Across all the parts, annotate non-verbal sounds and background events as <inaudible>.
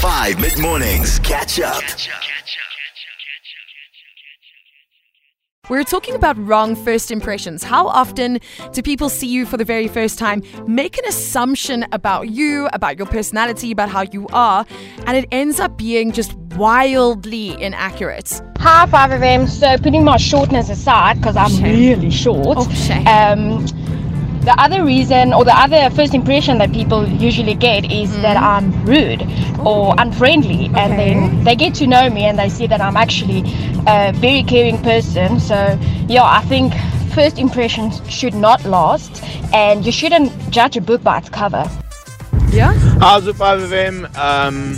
5 mid mornings. Catch up. We're talking about wrong first impressions. How often do people see you for the very first time, make an assumption about you, about your personality, about how you are, and it ends up being just wildly inaccurate? Hi, 5FM. So, putting my shortness aside, because I'm Shame. really short. Oh, shame. Um, the other reason, or the other first impression that people usually get, is that I'm rude or unfriendly, and Mm. Then they get to know me and they see that I'm actually a very caring person. So, yeah, I think first impressions should not last, and you shouldn't judge a book by its cover. Yeah? How's it, 5FM? Um,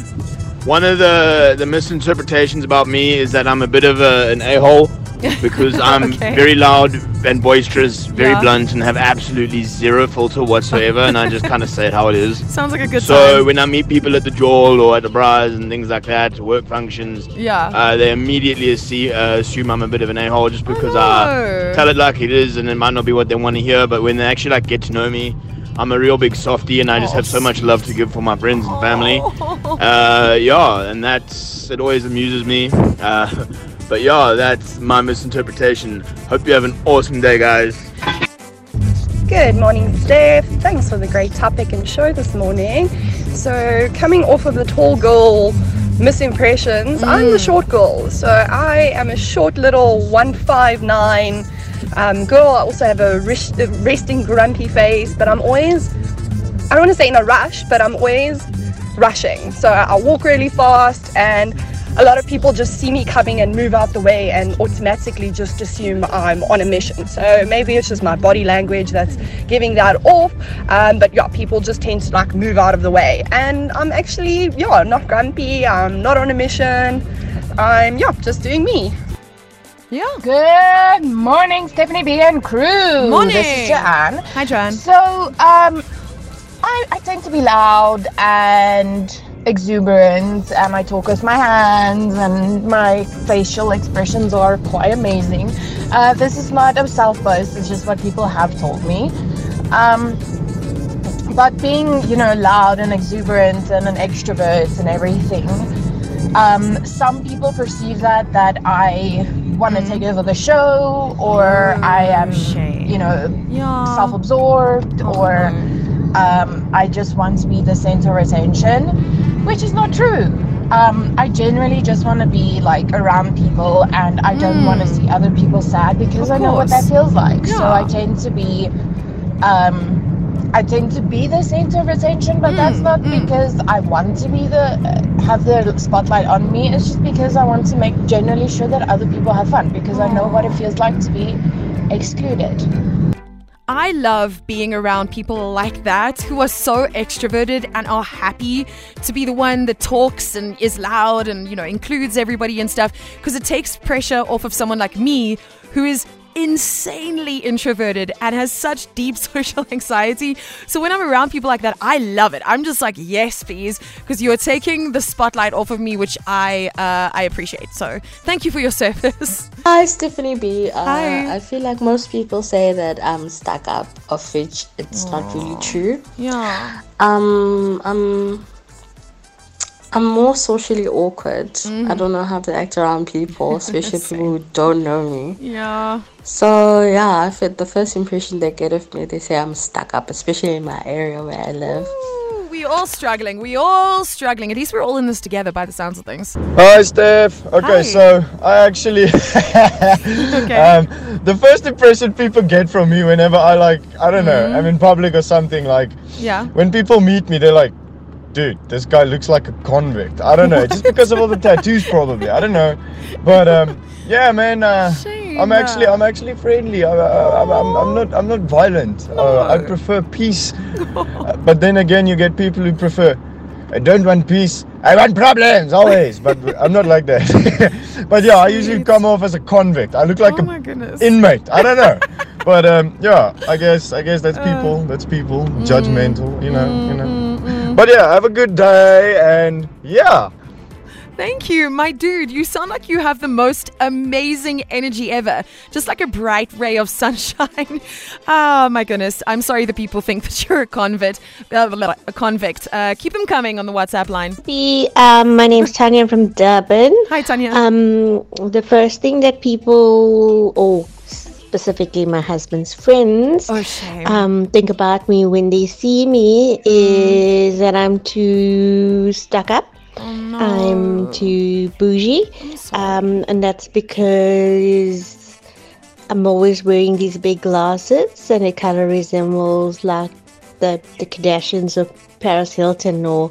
one of the, the misinterpretations about me is that I'm a bit of a, an a-hole because <laughs> I'm Okay. very loud and boisterous, very Yeah. blunt, and have absolutely zero filter whatsoever, and I just kind of say it how it is. <laughs> Sounds like a good So time. when I meet people at the Jewel or at the bars and things like that, work functions, Yeah. uh, they immediately see, uh, assume I'm a bit of an a-hole just because. I tell it like it is, and it might not be what they want to hear. But when they actually like get to know me, I'm a real big softie, and I just Oh, have so much love to give for my friends and family. Oh. <laughs> Uh, yeah, and that's it. Always amuses me. Uh, but yeah, that's my misinterpretation. Hope you have an awesome day, guys. Good morning, Steph. Thanks for the great topic and show this morning. So, coming off of the tall girl misimpressions, I'm the short girl. So, I am a short little 159 um, girl. I also have a resting grumpy face, but I'm always, I don't want to say in a rush, but I'm always rushing. So, I walk really fast and a lot of people just see me coming and move out the way and automatically just assume I'm on a mission. So maybe it's just my body language that's giving that off. Um, but yeah, people just tend to like move out of the way. And I'm actually, yeah, not grumpy. I'm not on a mission. I'm, yeah, just doing me. Yeah. Good morning, Stephanie B and crew. Morning. This is Joanne. Hi, Joanne. So, um, I, I tend to be loud and exuberant, and I talk with my hands, and my facial expressions are quite amazing. Uh, this is not a self boast; it's just what people have told me. Um, but being, you know, loud and exuberant and an extrovert and everything, um, some people perceive that that I want to take over the show, or I am, shame. you know, Yeah. self-absorbed Oh, or um, I just want to be the center of attention, which is not true. Um, I generally just want to be like around people and I don't want to see other people sad because Hmm. Of I know what that feels like. So I tend to be um, I tend to be the center of attention, but that's Mm, not mm. because I want to be the have the spotlight on me. It's just because I want to make generally sure that other people have fun because I know what it feels like to be excluded. I love being around people like that who are so extroverted and are happy to be the one that talks and is loud and, you know, includes everybody and stuff because it takes pressure off of someone like me who is insanely introverted and has such deep <laughs> social anxiety. So when I'm around people like that, I love it. I'm just like, yes, please, because you're taking the spotlight off of me, which I uh, I appreciate. So thank you for your <laughs> service. Hi, Stephanie B. Uh, Hi. I feel like most people say that I'm stuck up, of which it's not really true. yeah. Um, I'm, I'm more socially awkward. I don't know how to act around people, <laughs> especially people who don't know me. Yeah. So yeah, I feel the first impression they get of me, they say I'm stuck up, especially in my area where I live. Ooh, we all struggling. We all struggling. At least we're all in this together by the sounds of things. Hi, Steph. Okay, Hi. so I actually, <laughs> um, the first impression people get from me whenever I like, I don't know, Mm-hmm. I'm in public or something, like, Yeah. when people meet me, they're like, dude, this guy looks like a convict. I don't know, just because of all the <laughs> tattoos, probably. I don't know, but um, yeah, man. Uh, I'm actually, I'm actually friendly. I, I, I'm, I'm, I'm not, I'm not violent. Uh, I prefer peace. <laughs> Uh, but then again, you get people who prefer. I don't want peace. I want problems always. But <laughs> I'm not like that. but yeah, I usually come off as a convict. I look like oh a inmate. I don't know. but um, yeah, I guess I guess that's Uh, people. That's people. Judgmental. You know. You know. But yeah, have a good day and yeah. Thank you, my dude. You sound like you have the most amazing energy ever. Just like a bright ray of <laughs> sunshine. oh my goodness. I'm sorry the people think that you're a convict. Uh, blah, blah, a convict. Uh, keep them coming on the WhatsApp line. Hey, Um, my name's Tanya I'm from Durban. Hi, Tanya. Um, the first thing that people, or specifically my husband's friends, oh, um, think about me when they see me is that I'm too stuck up. oh, no. I'm too bougie. Um, and that's because I'm always wearing these big glasses and it kind of resembles like the, the Kardashians or Paris Hilton or,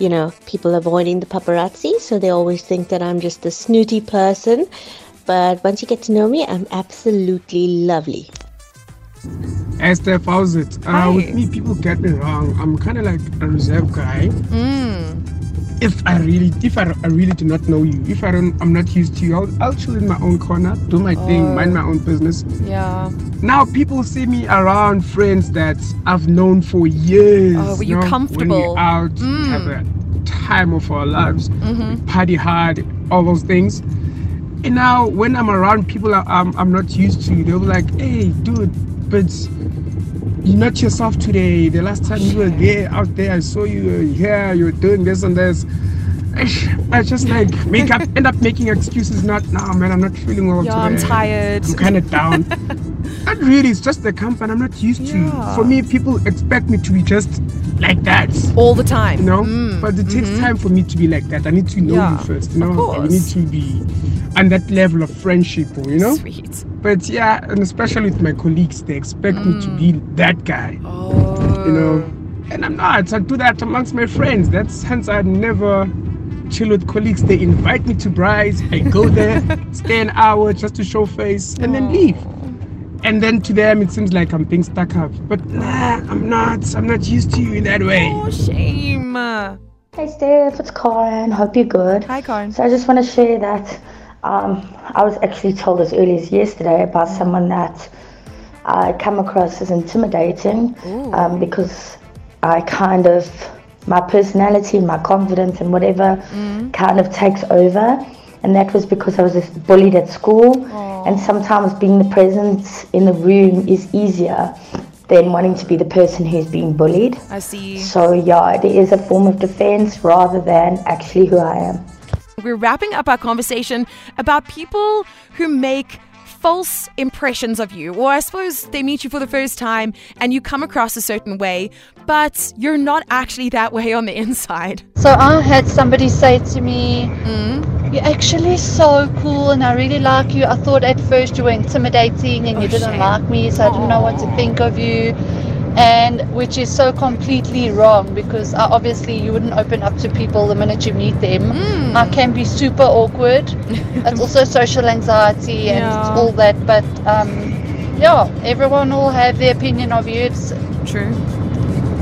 you know, people avoiding the paparazzi. So they always think that I'm just a snooty person. But once you get to know me, I'm absolutely lovely. Hey Steph, how's it? Uh, with me, people get me wrong. I'm kind of like a reserved guy. Mm. If I really, if I, I really do not know you, if I don't, I'm not used to you, I'll, I'll chill in my own corner, do my thing, mind my own business. Yeah. Now people see me around friends that I've known for years. Oh, were you know, When comfortable? we're out, Mm. have a time of our lives, Mhm. we party hard, all those things. And now when I'm around people I- I'm, I'm not used to, they'll be like, hey, dude, but you're not yourself today. The last time you were there, out there, I saw you were here, you're doing this and this. I just like make up, end up making excuses. Not now, man. I'm not feeling well Yeah, today. I'm tired. I'm kind of down. <laughs> not really. It's just the company I'm not used Yeah. to. For me, people expect me to be just like that. All the time. You know, Mm, but it takes mhm. time for me to be like that. I need to know Yeah, you first. You of know, I need to be on that level of friendship. You know. Sweet. But yeah, and especially with my colleagues, they expect me to be that guy. Oh. You know, and I'm not. I do that amongst my friends. That's hence I never chill with colleagues. They invite me to braais. I go there, stay an hour just to show face, and then leave. And then to them, it seems like I'm being stuck up. But nah, I'm not. I'm not used to you in that way. Oh, shame. Hey Steph, it's Karen. Hope you're good. Hi, Karen. So I just want to share that um, I was actually told as early as yesterday about someone that I come across as intimidating um, because I kind of my personality, my confidence, and whatever kind of takes over. And that was because I was bullied at school. Oh. And sometimes being the presence in the room is easier than wanting to be the person who's being bullied. I see. So yeah, it is a form of defense rather than actually who I am. We're wrapping up our conversation about people who make false impressions of you, or I suppose they meet you for the first time and you come across a certain way, but you're not actually that way on the <laughs> inside. So I had somebody say to me, mm. You're actually so cool and I really like you. I thought at first you were intimidating and you didn't like me, so I didn't know what to think of you. And which is so completely wrong because uh, obviously you wouldn't open up to people the minute you meet them. I can be super awkward. <laughs> it's also social anxiety and Yeah. all that. But um, yeah, everyone will have their opinion of you. It's true.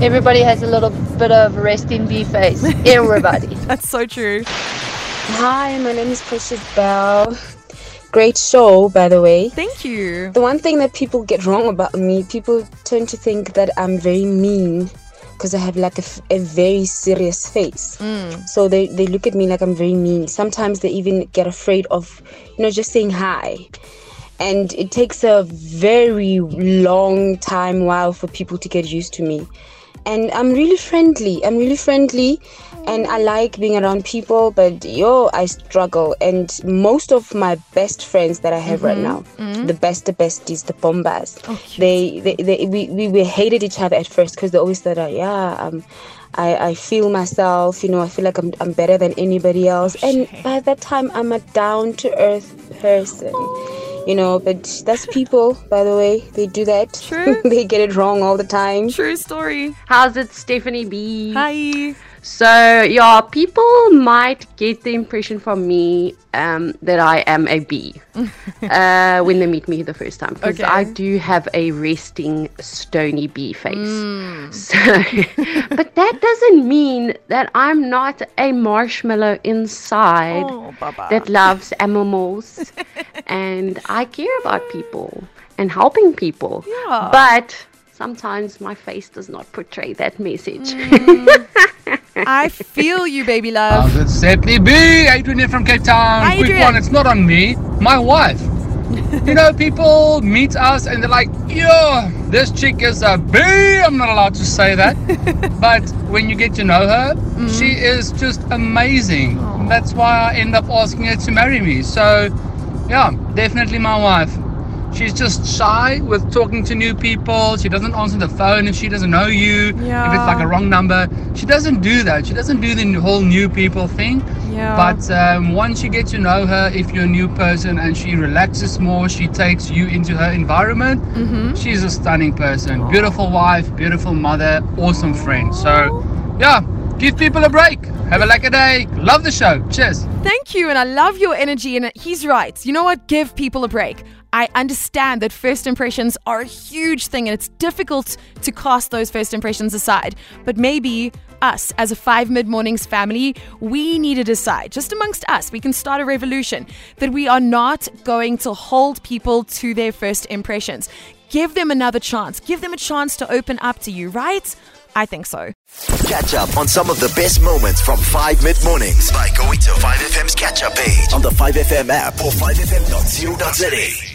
Everybody has a little bit of rest in B face. <laughs> Everybody. That's so true. Hi, my name is Precious Bell. Great show, by the way. Thank you. The one thing that people get wrong about me, people tend to think that I'm very mean because I have like a, f- a very serious face. Mm. So they, they look at me like I'm very mean. Sometimes they even get afraid of, you know, just saying hi. And it takes a very long time while for people to get used to me. And I'm really friendly. I'm really friendly and I like being around people, but yo, I struggle. And most of my best friends that I have right Mhm, now, mhm. the best, the besties, the bombas, Oh, they, they, they, we, we, we hated each other at first because they always thought, that, yeah, um, I, I feel myself, you know, I feel like I'm, I'm better than anybody else. and by that time, I'm a down to earth person. You know, but that's people, by the way. They do that. True. <laughs> they get it wrong all the time. True story. How's it, Stephanie B? Hi. So, yeah, people might get the impression from me um, that I am a B <laughs> uh, when they meet me the first time. Because Okay. I do have a resting, stony bee face. Mm. So, <laughs> but that doesn't mean that I'm not a marshmallow inside Oh, that loves animals <laughs> and I care about people and helping people. Yeah. But sometimes my face does not portray that message. I feel you, baby love. it's Stephanie B. Adrian here from Cape Town. Hi, Quick Adrian. one, it's not on me, my wife. you know, people meet us and they're like, yo, this chick is a B. I'm not allowed to say that. <laughs> but when you get to know her, mm-hmm. she is just amazing. That's why I end up asking her to marry me. So, yeah, definitely my wife. She's just shy with talking to new people. She doesn't answer the phone if she doesn't know you. yeah. If it's like a wrong number, she doesn't do that. She doesn't do the whole new people thing. Yeah. But um, once you get to know her, if you're a new person and she relaxes more, she takes you into her environment. Mm-hmm. She's a stunning person. Beautiful wife, beautiful mother, awesome friend. So, yeah, give people a break. Have a lekker day. Love the show. Cheers. Thank you, and I love your energy. And he's right. You know what? Give people a break. I understand that first impressions are a huge thing, and it's difficult to cast those first impressions aside. But maybe us, as a five mid mornings family, we need to decide, just amongst us, we can start a revolution that we are not going to hold people to their first impressions. Give them another chance. Give them a chance to open up to you, right? I think so. Catch up on some of the best moments from 5 mid mornings by going to 5FM's catch up page on the 5FM app or 5FM.co.za.